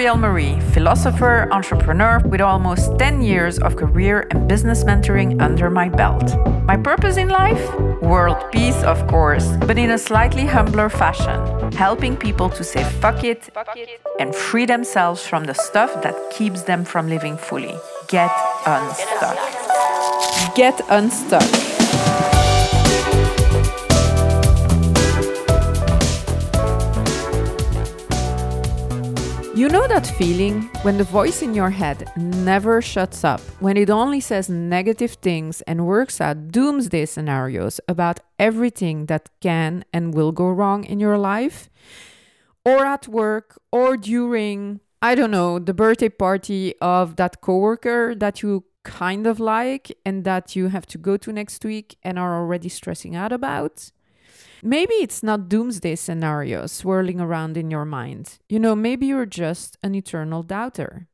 Muriel Marie, philosopher, entrepreneur with almost 10 years of career and business mentoring under my belt. My purpose in life? World peace, of course, but in a slightly humbler fashion, helping people to say fuck it, fuck it and free themselves from the stuff that keeps them from living fully. Get unstuck. Get unstuck. You know that feeling when the voice in your head never shuts up, when it only says negative things and works out doomsday scenarios about everything that can and will go wrong in your life? Or at work, or during, I don't know, the birthday party of that coworker that you kind of like and that you have to go to next week and are already stressing out about? Maybe it's not doomsday scenarios swirling around in your mind. You know, maybe you're just an eternal doubter.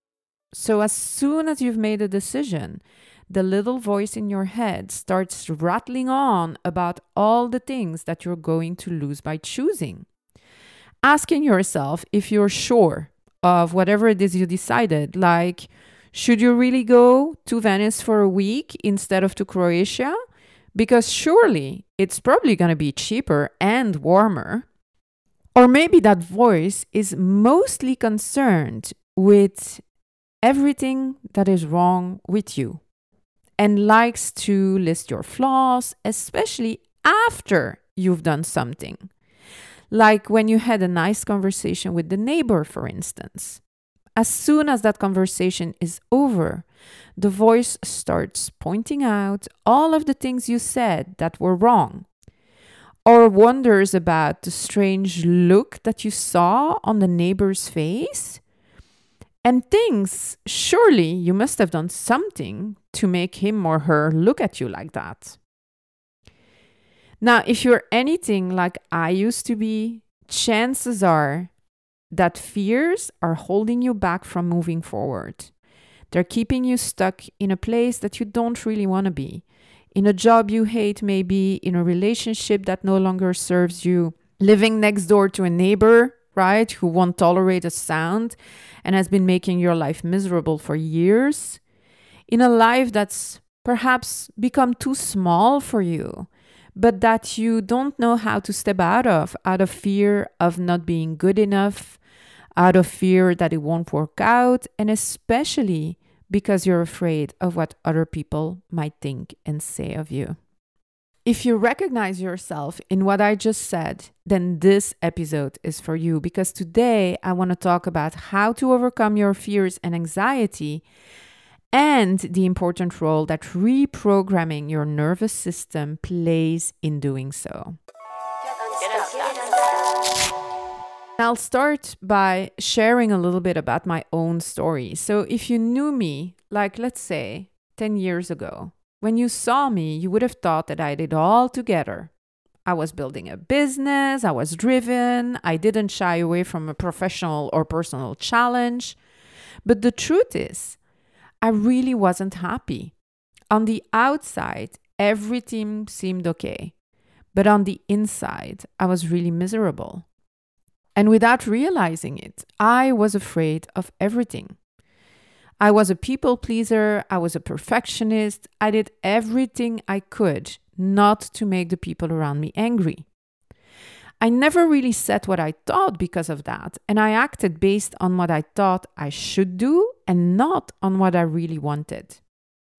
So, as soon as you've made a decision, the little voice in your head starts rattling on about all the things that you're going to lose by choosing. Asking yourself if you're sure of whatever it is you decided, like, should you really go to Venice for a week instead of to Croatia? Because surely it's probably going to be cheaper and warmer. Or maybe that voice is mostly concerned with everything that is wrong with you and likes to list your flaws, especially after you've done something. Like when you had a nice conversation with the neighbor, for instance. As soon as that conversation is over, the voice starts pointing out all of the things you said that were wrong, or wonders about the strange look that you saw on the neighbor's face, and thinks surely you must have done something to make him or her look at you like that. Now, if you're anything like I used to be, chances are that fears are holding you back from moving forward. They're keeping you stuck in a place that you don't really want to be, in a job you hate, maybe, in a relationship that no longer serves you, living next door to a neighbor, right, who won't tolerate a sound and has been making your life miserable for years, in a life that's perhaps become too small for you but that you don't know how to step out of, out of fear of not being good enough, out of fear that it won't work out, and especially because you're afraid of what other people might think and say of you. If you recognize yourself in what I just said, then this episode is for you because today I want to talk about how to overcome your fears and anxiety and the important role that reprogramming your nervous system plays in doing so. I'll start by sharing a little bit about my own story. So, if you knew me, like let's say 10 years ago, when you saw me, you would have thought that I did all together. I was building a business, I was driven, I didn't shy away from a professional or personal challenge. But the truth is, I really wasn't happy. On the outside, everything seemed okay. But on the inside, I was really miserable. And without realizing it, I was afraid of everything. I was a people pleaser, I was a perfectionist, I did everything I could not to make the people around me angry. I never really said what I thought because of that, and I acted based on what I thought I should do and not on what I really wanted.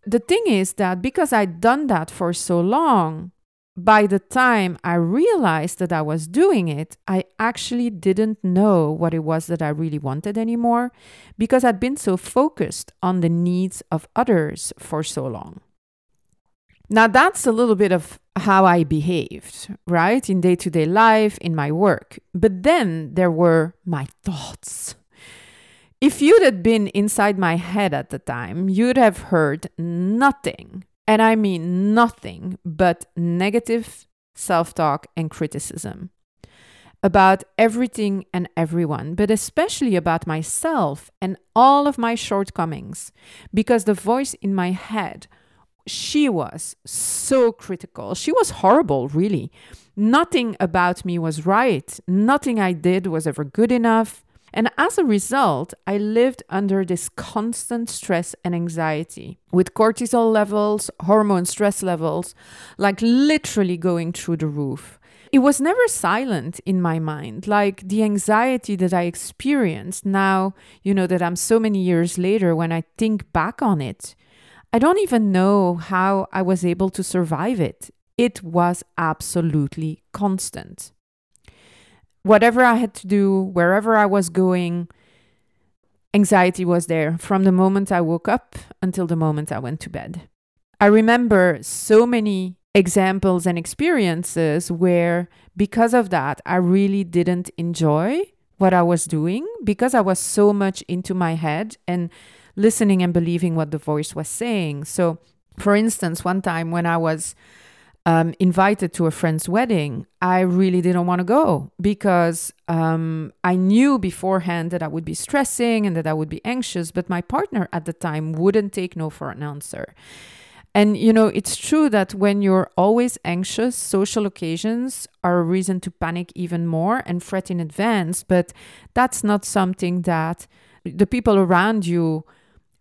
The thing is that because I'd done that for so long, by the time I realized that I was doing it, I actually didn't know what it was that I really wanted anymore because I'd been so focused on the needs of others for so long. Now, that's a little bit of how I behaved, right? In day to day life, in my work. But then there were my thoughts. If you'd have been inside my head at the time, you'd have heard nothing, and I mean nothing, but negative self talk and criticism about everything and everyone, but especially about myself and all of my shortcomings, because the voice in my head she was so critical. She was horrible, really. Nothing about me was right. Nothing I did was ever good enough. And as a result, I lived under this constant stress and anxiety with cortisol levels, hormone stress levels, like literally going through the roof. It was never silent in my mind, like the anxiety that I experienced now, you know, that I'm so many years later when I think back on it. I don't even know how I was able to survive it. It was absolutely constant. Whatever I had to do, wherever I was going, anxiety was there from the moment I woke up until the moment I went to bed. I remember so many examples and experiences where, because of that, I really didn't enjoy what I was doing because I was so much into my head and listening and believing what the voice was saying. So, for instance, one time when I was um, invited to a friend's wedding, I really didn't want to go because um, I knew beforehand that I would be stressing and that I would be anxious, but my partner at the time wouldn't take no for an answer. And you know, it's true that when you're always anxious, social occasions are a reason to panic even more and fret in advance. But that's not something that the people around you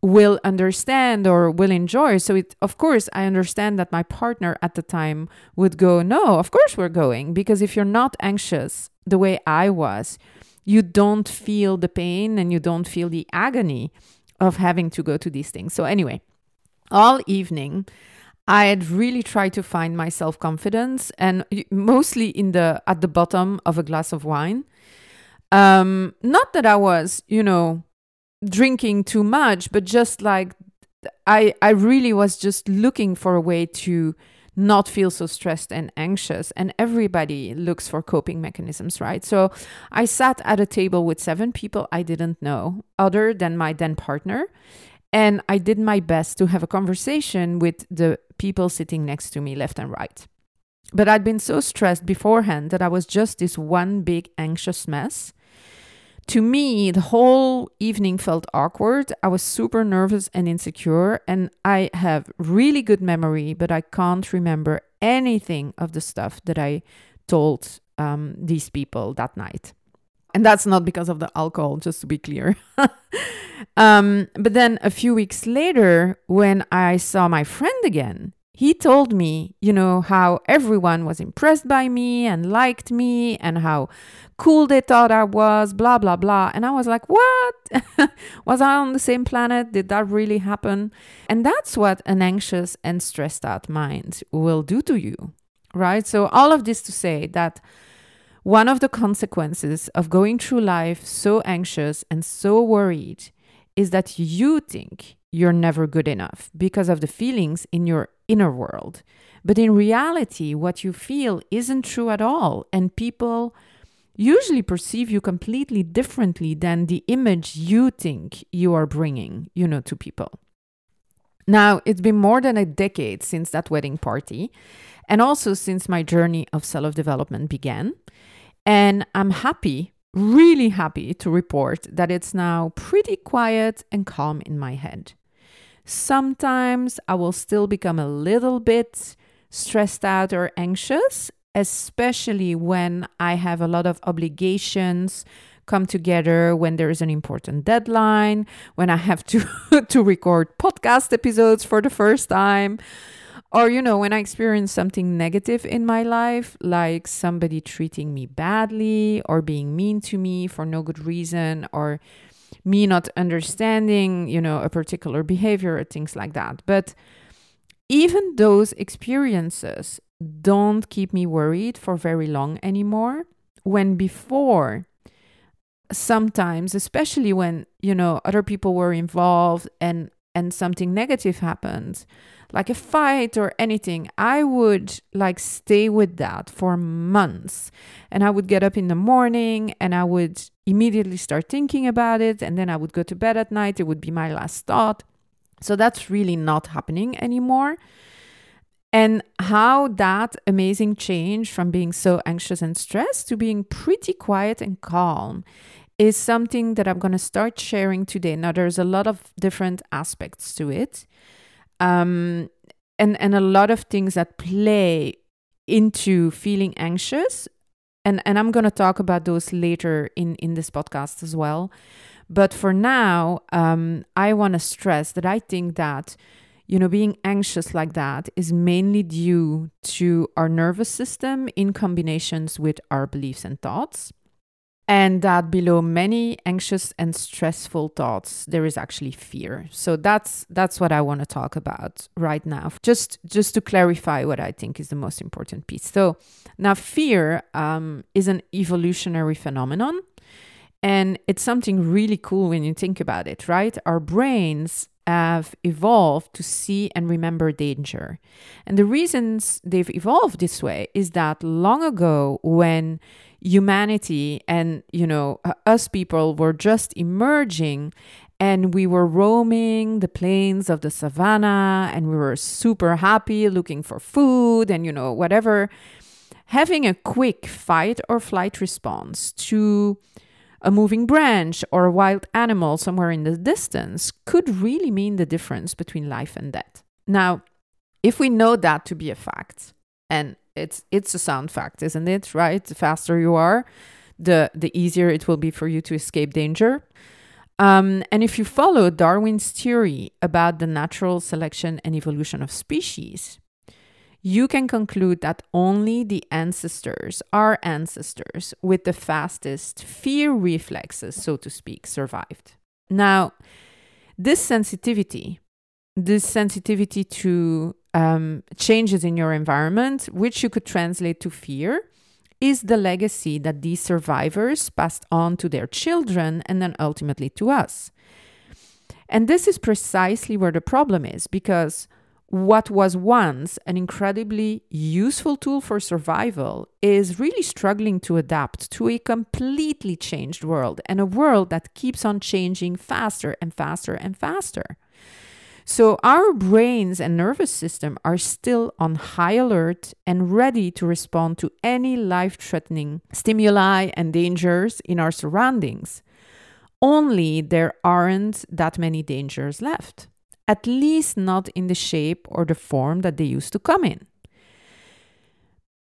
will understand or will enjoy. So it of course I understand that my partner at the time would go, "No, of course we're going because if you're not anxious the way I was, you don't feel the pain and you don't feel the agony of having to go to these things." So anyway, all evening I had really tried to find my self-confidence and mostly in the at the bottom of a glass of wine. Um not that I was, you know, drinking too much, but just like I I really was just looking for a way to not feel so stressed and anxious and everybody looks for coping mechanisms right? So i sat at a table with seven people i didn't know other than my then partner and i did my best to have a conversation with the people sitting next to me left and right. But i'd been so stressed beforehand that i was just this one big anxious mess to me, the whole evening felt awkward. I was super nervous and insecure, and I have really good memory, but I can't remember anything of the stuff that I told um, these people that night. And that's not because of the alcohol, just to be clear. um, but then a few weeks later, when I saw my friend again, he told me, you know, how everyone was impressed by me and liked me and how cool they thought I was, blah, blah, blah. And I was like, what? was I on the same planet? Did that really happen? And that's what an anxious and stressed out mind will do to you, right? So, all of this to say that one of the consequences of going through life so anxious and so worried is that you think you're never good enough because of the feelings in your inner world. But in reality, what you feel isn't true at all. And people usually perceive you completely differently than the image you think you are bringing, you know, to people. Now, it's been more than a decade since that wedding party, and also since my journey of self development began. And I'm happy, really happy to report that it's now pretty quiet and calm in my head. Sometimes I will still become a little bit stressed out or anxious, especially when I have a lot of obligations come together when there is an important deadline, when I have to to record podcast episodes for the first time, or you know, when I experience something negative in my life, like somebody treating me badly or being mean to me for no good reason or me not understanding, you know, a particular behavior or things like that. But even those experiences don't keep me worried for very long anymore. When before, sometimes, especially when, you know, other people were involved and and something negative happened, like a fight or anything, I would like stay with that for months. And I would get up in the morning and I would immediately start thinking about it. And then I would go to bed at night. It would be my last thought. So that's really not happening anymore. And how that amazing change from being so anxious and stressed to being pretty quiet and calm is something that I'm going to start sharing today. Now, there's a lot of different aspects to it um, and and a lot of things that play into feeling anxious And, and I'm going to talk about those later in, in this podcast as well. But for now, um, I want to stress that I think that, you know, being anxious like that is mainly due to our nervous system in combinations with our beliefs and thoughts and that below many anxious and stressful thoughts there is actually fear. So that's that's what i want to talk about right now. Just just to clarify what i think is the most important piece. So now fear um, is an evolutionary phenomenon and it's something really cool when you think about it right? Our brains have evolved to see and remember danger. And the reasons they've evolved this way is that long ago, when humanity and you know uh, us people were just emerging and we were roaming the plains of the savannah and we were super happy looking for food and you know whatever. Having a quick fight or flight response to a moving branch or a wild animal somewhere in the distance could really mean the difference between life and death. Now if we know that to be a fact and it's it's a sound fact, isn't it? Right? The faster you are, the the easier it will be for you to escape danger. Um, and if you follow Darwin's theory about the natural selection and evolution of species, you can conclude that only the ancestors, our ancestors, with the fastest fear reflexes, so to speak, survived. Now, this sensitivity, this sensitivity to um, changes in your environment, which you could translate to fear, is the legacy that these survivors passed on to their children and then ultimately to us. And this is precisely where the problem is because what was once an incredibly useful tool for survival is really struggling to adapt to a completely changed world and a world that keeps on changing faster and faster and faster. So our brains and nervous system are still on high alert and ready to respond to any life threatening stimuli and dangers in our surroundings. Only there aren't that many dangers left, at least not in the shape or the form that they used to come in.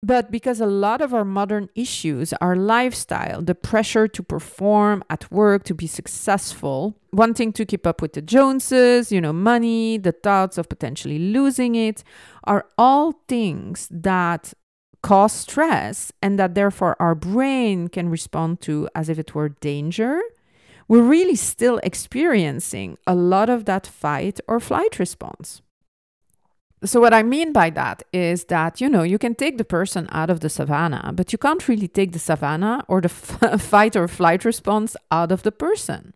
But because a lot of our modern issues, our lifestyle, the pressure to perform at work, to be successful, wanting to keep up with the Joneses, you know, money, the thoughts of potentially losing it, are all things that cause stress and that therefore our brain can respond to as if it were danger. We're really still experiencing a lot of that fight or flight response. So, what I mean by that is that, you know, you can take the person out of the savannah, but you can't really take the savannah or the f- fight or flight response out of the person.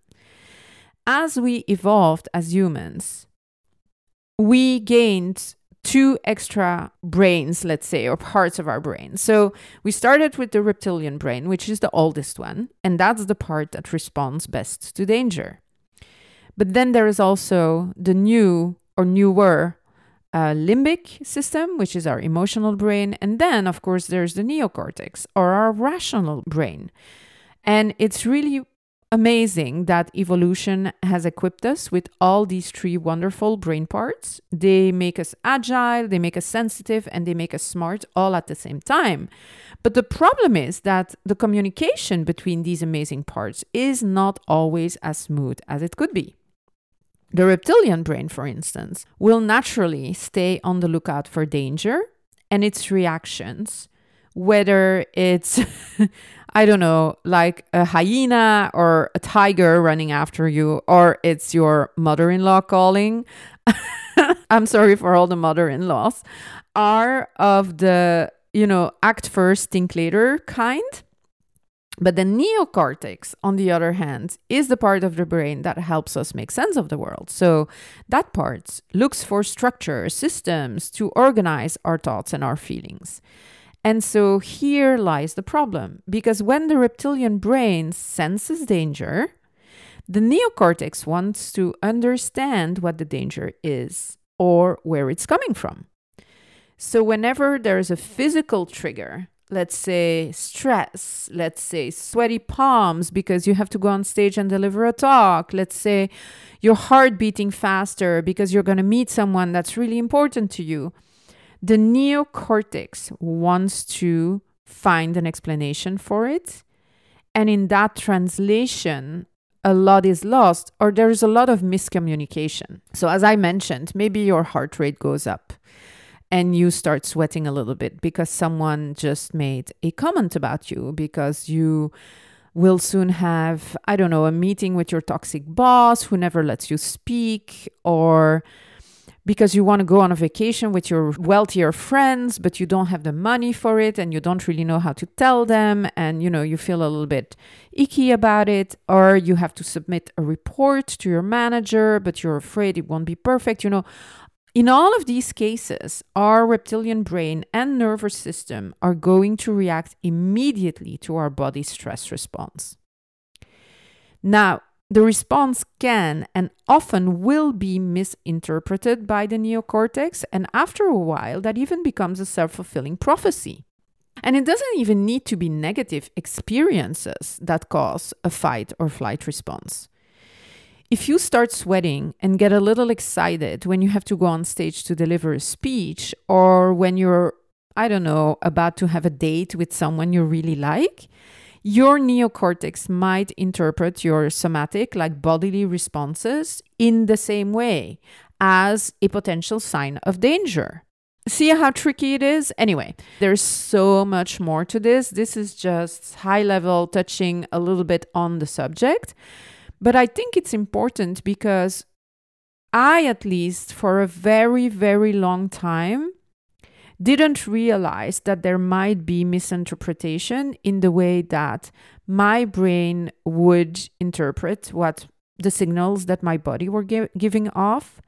As we evolved as humans, we gained two extra brains, let's say, or parts of our brain. So we started with the reptilian brain, which is the oldest one, and that's the part that responds best to danger. But then there is also the new or newer uh, limbic system, which is our emotional brain. And then, of course, there's the neocortex or our rational brain. And it's really amazing that evolution has equipped us with all these three wonderful brain parts. They make us agile, they make us sensitive, and they make us smart all at the same time. But the problem is that the communication between these amazing parts is not always as smooth as it could be. The reptilian brain, for instance, will naturally stay on the lookout for danger and its reactions, whether it's, I don't know, like a hyena or a tiger running after you, or it's your mother in law calling. I'm sorry for all the mother in laws, are of the, you know, act first, think later kind. But the neocortex, on the other hand, is the part of the brain that helps us make sense of the world. So that part looks for structure, systems to organize our thoughts and our feelings. And so here lies the problem because when the reptilian brain senses danger, the neocortex wants to understand what the danger is or where it's coming from. So, whenever there's a physical trigger let's say stress let's say sweaty palms because you have to go on stage and deliver a talk let's say your heart beating faster because you're going to meet someone that's really important to you the neocortex wants to find an explanation for it. And in that translation, a lot is lost or there is a lot of miscommunication. So, as I mentioned, maybe your heart rate goes up and you start sweating a little bit because someone just made a comment about you because you will soon have, I don't know, a meeting with your toxic boss who never lets you speak or because you want to go on a vacation with your wealthier friends but you don't have the money for it and you don't really know how to tell them and you know you feel a little bit icky about it or you have to submit a report to your manager but you're afraid it won't be perfect you know in all of these cases, our reptilian brain and nervous system are going to react immediately to our body's stress response. Now, the response can and often will be misinterpreted by the neocortex, and after a while, that even becomes a self fulfilling prophecy. And it doesn't even need to be negative experiences that cause a fight or flight response. If you start sweating and get a little excited when you have to go on stage to deliver a speech, or when you're, I don't know, about to have a date with someone you really like, your neocortex might interpret your somatic, like bodily responses, in the same way as a potential sign of danger. See how tricky it is? Anyway, there's so much more to this. This is just high level, touching a little bit on the subject. But I think it's important because I, at least for a very, very long time, didn't realize that there might be misinterpretation in the way that my brain would interpret what the signals that my body were gi- giving off.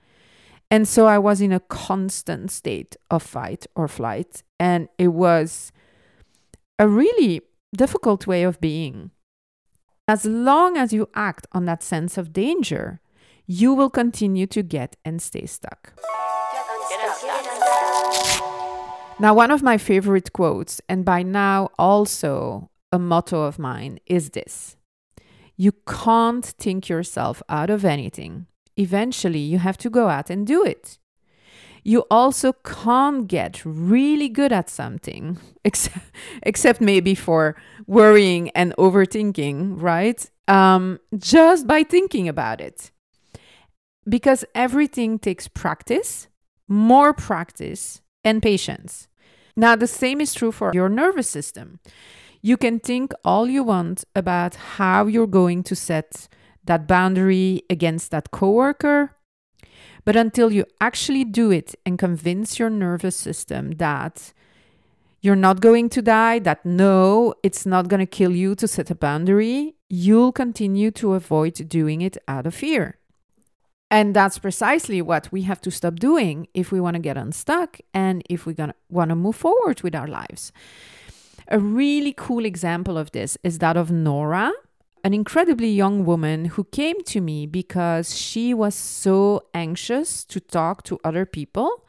And so I was in a constant state of fight or flight. And it was a really difficult way of being. As long as you act on that sense of danger, you will continue to get and stay stuck. Now, one of my favorite quotes, and by now also a motto of mine, is this You can't think yourself out of anything. Eventually, you have to go out and do it. You also can't get really good at something, except, except maybe for worrying and overthinking, right? Um, just by thinking about it. Because everything takes practice, more practice, and patience. Now, the same is true for your nervous system. You can think all you want about how you're going to set that boundary against that coworker, but until you actually do it and convince your nervous system that you're not going to die, that no, it's not going to kill you to set a boundary, you'll continue to avoid doing it out of fear. And that's precisely what we have to stop doing if we want to get unstuck and if we want to move forward with our lives. A really cool example of this is that of Nora, an incredibly young woman who came to me because she was so anxious to talk to other people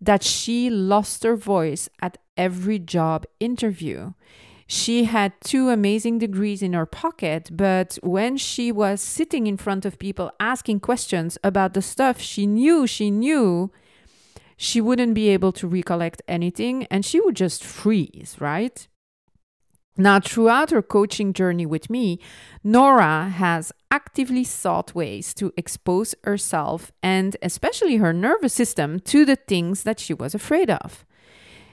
that she lost her voice at every job interview. She had two amazing degrees in her pocket, but when she was sitting in front of people asking questions about the stuff she knew she knew, she wouldn't be able to recollect anything and she would just freeze, right? Now, throughout her coaching journey with me, Nora has actively sought ways to expose herself and especially her nervous system to the things that she was afraid of.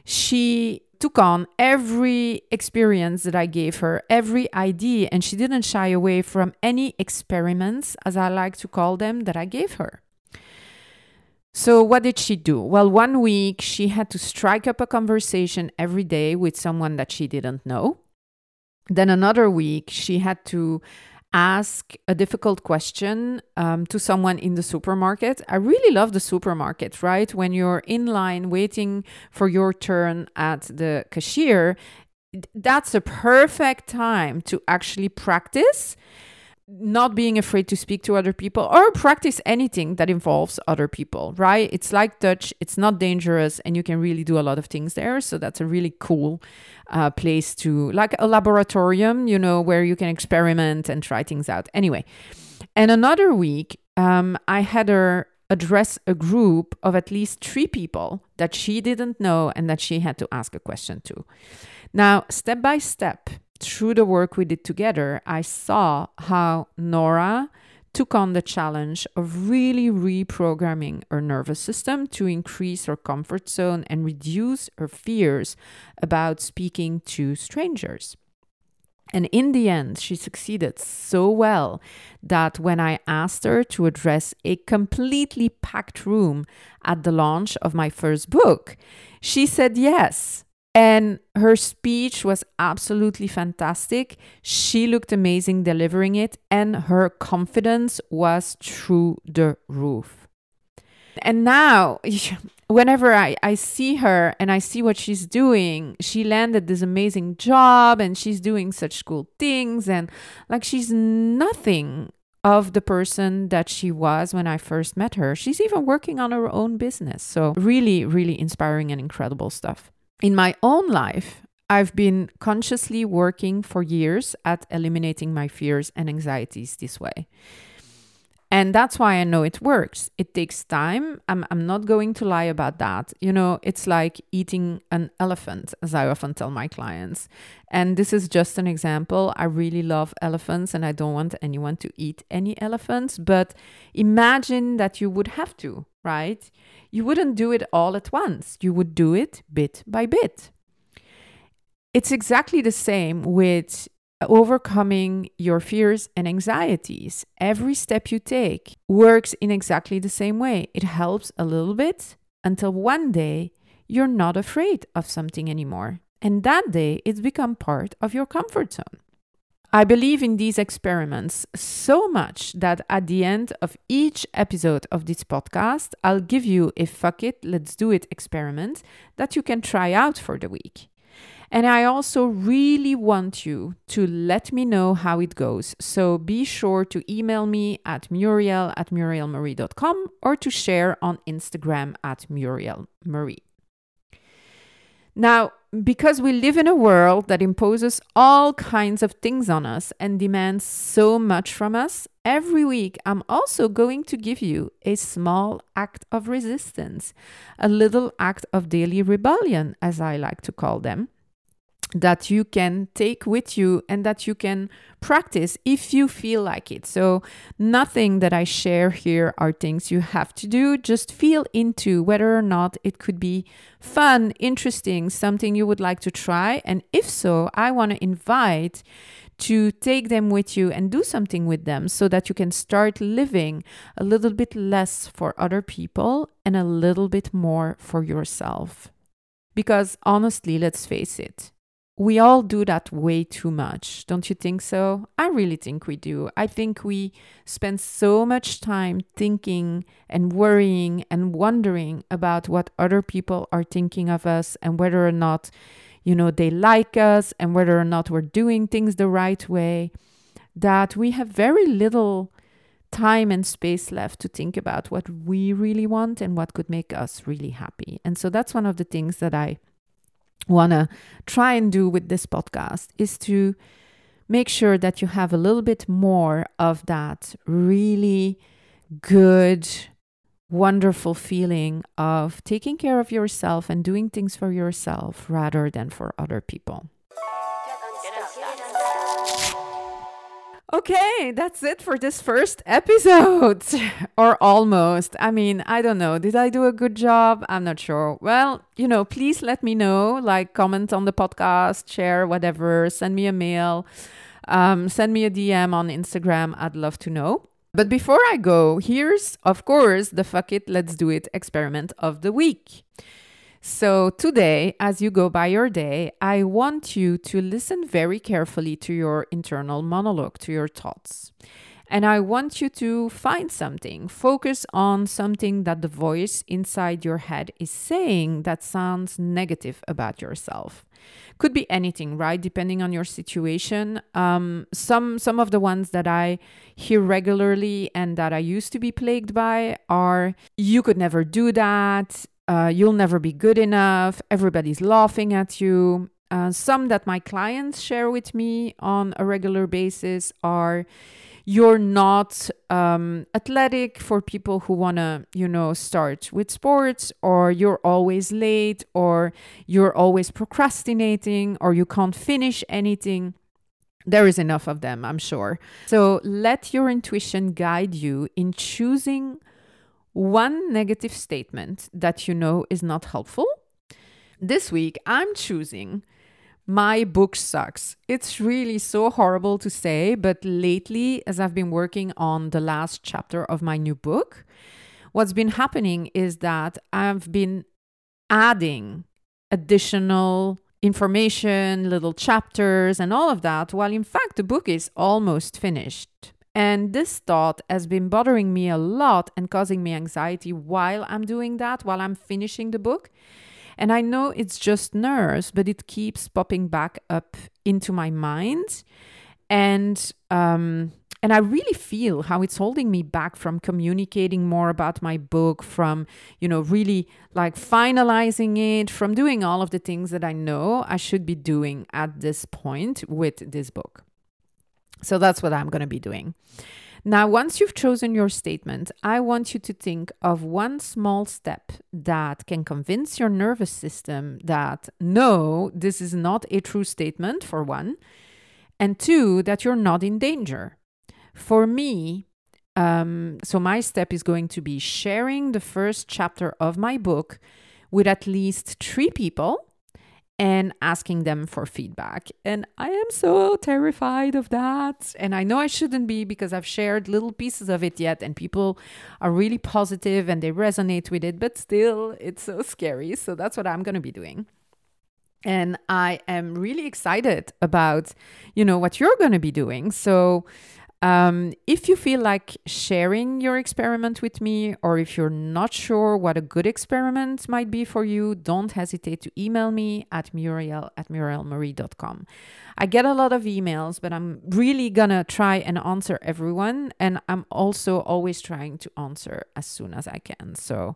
She took on every experience that I gave her, every idea, and she didn't shy away from any experiments, as I like to call them, that I gave her. So, what did she do? Well, one week she had to strike up a conversation every day with someone that she didn't know. Then another week she had to ask a difficult question um, to someone in the supermarket. I really love the supermarket, right? When you're in line waiting for your turn at the cashier, that's a perfect time to actually practice not being afraid to speak to other people or practice anything that involves other people, right? It's like touch, it's not dangerous, and you can really do a lot of things there. So that's a really cool uh, place to, like a laboratorium, you know, where you can experiment and try things out. Anyway, and another week, um, I had her address a group of at least three people that she didn't know and that she had to ask a question to. Now, step by step, through the work we did together, I saw how Nora took on the challenge of really reprogramming her nervous system to increase her comfort zone and reduce her fears about speaking to strangers. And in the end, she succeeded so well that when I asked her to address a completely packed room at the launch of my first book, she said yes. And her speech was absolutely fantastic. She looked amazing delivering it, and her confidence was through the roof. And now, whenever I, I see her and I see what she's doing, she landed this amazing job and she's doing such cool things. And like she's nothing of the person that she was when I first met her. She's even working on her own business. So, really, really inspiring and incredible stuff. In my own life, I've been consciously working for years at eliminating my fears and anxieties this way. And that's why I know it works. It takes time. I'm, I'm not going to lie about that. You know, it's like eating an elephant, as I often tell my clients. And this is just an example. I really love elephants and I don't want anyone to eat any elephants. But imagine that you would have to, right? You wouldn't do it all at once, you would do it bit by bit. It's exactly the same with overcoming your fears and anxieties. Every step you take works in exactly the same way. It helps a little bit until one day you're not afraid of something anymore. And that day it's become part of your comfort zone. I believe in these experiments so much that at the end of each episode of this podcast, I'll give you a fuck it, let's do it experiment that you can try out for the week. And I also really want you to let me know how it goes. So be sure to email me at muriel at murielmarie.com or to share on Instagram at murielmarie. Now, because we live in a world that imposes all kinds of things on us and demands so much from us, every week I'm also going to give you a small act of resistance, a little act of daily rebellion, as I like to call them that you can take with you and that you can practice if you feel like it. So, nothing that I share here are things you have to do. Just feel into whether or not it could be fun, interesting, something you would like to try. And if so, I want to invite to take them with you and do something with them so that you can start living a little bit less for other people and a little bit more for yourself. Because honestly, let's face it, we all do that way too much, don't you think so? I really think we do. I think we spend so much time thinking and worrying and wondering about what other people are thinking of us and whether or not, you know, they like us and whether or not we're doing things the right way, that we have very little time and space left to think about what we really want and what could make us really happy. And so that's one of the things that I want to try and do with this podcast is to make sure that you have a little bit more of that really good, wonderful feeling of taking care of yourself and doing things for yourself rather than for other people. Okay, that's it for this first episode. or almost. I mean, I don't know. Did I do a good job? I'm not sure. Well, you know, please let me know. Like, comment on the podcast, share, whatever. Send me a mail. Um, send me a DM on Instagram. I'd love to know. But before I go, here's, of course, the fuck it, let's do it experiment of the week. So, today, as you go by your day, I want you to listen very carefully to your internal monologue, to your thoughts. And I want you to find something, focus on something that the voice inside your head is saying that sounds negative about yourself. Could be anything, right? Depending on your situation. Um, some some of the ones that I hear regularly and that I used to be plagued by are "you could never do that," uh, you'll never be good enough, everybody's laughing at you. Uh, some that my clients share with me on a regular basis are you're not um, athletic for people who want to, you know, start with sports, or you're always late, or you're always procrastinating, or you can't finish anything. There is enough of them, I'm sure. So let your intuition guide you in choosing one negative statement that you know is not helpful. This week, I'm choosing my book sucks. It's really so horrible to say, but lately, as I've been working on the last chapter of my new book, what's been happening is that I've been adding additional information, little chapters, and all of that, while in fact the book is almost finished. And this thought has been bothering me a lot and causing me anxiety while I'm doing that, while I'm finishing the book. And I know it's just nerves, but it keeps popping back up into my mind. And um, and I really feel how it's holding me back from communicating more about my book, from, you know, really like finalizing it, from doing all of the things that I know I should be doing at this point with this book. So that's what I'm going to be doing. Now, once you've chosen your statement, I want you to think of one small step that can convince your nervous system that no, this is not a true statement, for one, and two, that you're not in danger. For me, um, so my step is going to be sharing the first chapter of my book with at least three people and asking them for feedback. And I am so terrified of that. And I know I shouldn't be because I've shared little pieces of it yet, and people are really positive and they resonate with it, but still, it's so scary. So that's what I'm going to be doing. And I am really excited about, you know, what you're going to be doing. So um, if you feel like sharing your experiment with me, or if you're not sure what a good experiment might be for you, don't hesitate to email me at muriel at murielmarie.com. I get a lot of emails, but I'm really gonna try and answer everyone. And I'm also always trying to answer as soon as I can. So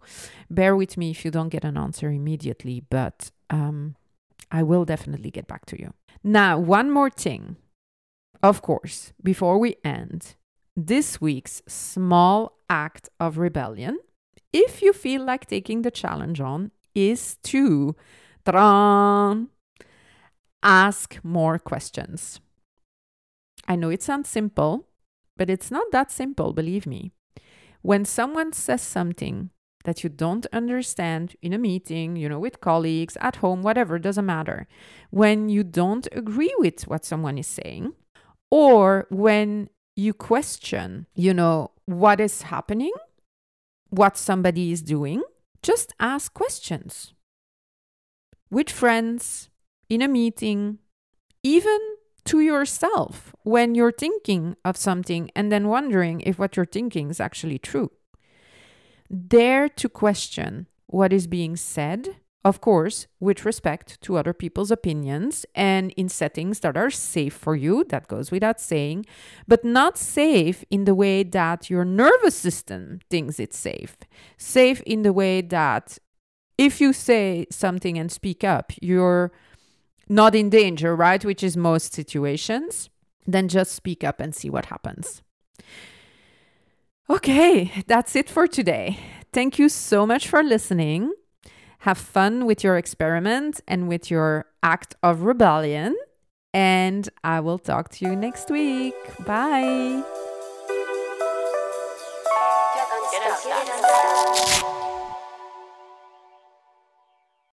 bear with me if you don't get an answer immediately, but um, I will definitely get back to you. Now, one more thing. Of course, before we end, this week's small act of rebellion, if you feel like taking the challenge on, is to ask more questions. I know it sounds simple, but it's not that simple, believe me. When someone says something that you don't understand in a meeting, you know, with colleagues, at home, whatever, doesn't matter. When you don't agree with what someone is saying, or when you question, you know, what is happening, what somebody is doing, just ask questions. With friends, in a meeting, even to yourself when you're thinking of something and then wondering if what you're thinking is actually true. Dare to question what is being said of course, with respect to other people's opinions and in settings that are safe for you, that goes without saying, but not safe in the way that your nervous system thinks it's safe. Safe in the way that if you say something and speak up, you're not in danger, right? Which is most situations. Then just speak up and see what happens. Okay, that's it for today. Thank you so much for listening. Have fun with your experiment and with your act of rebellion. And I will talk to you next week. Bye.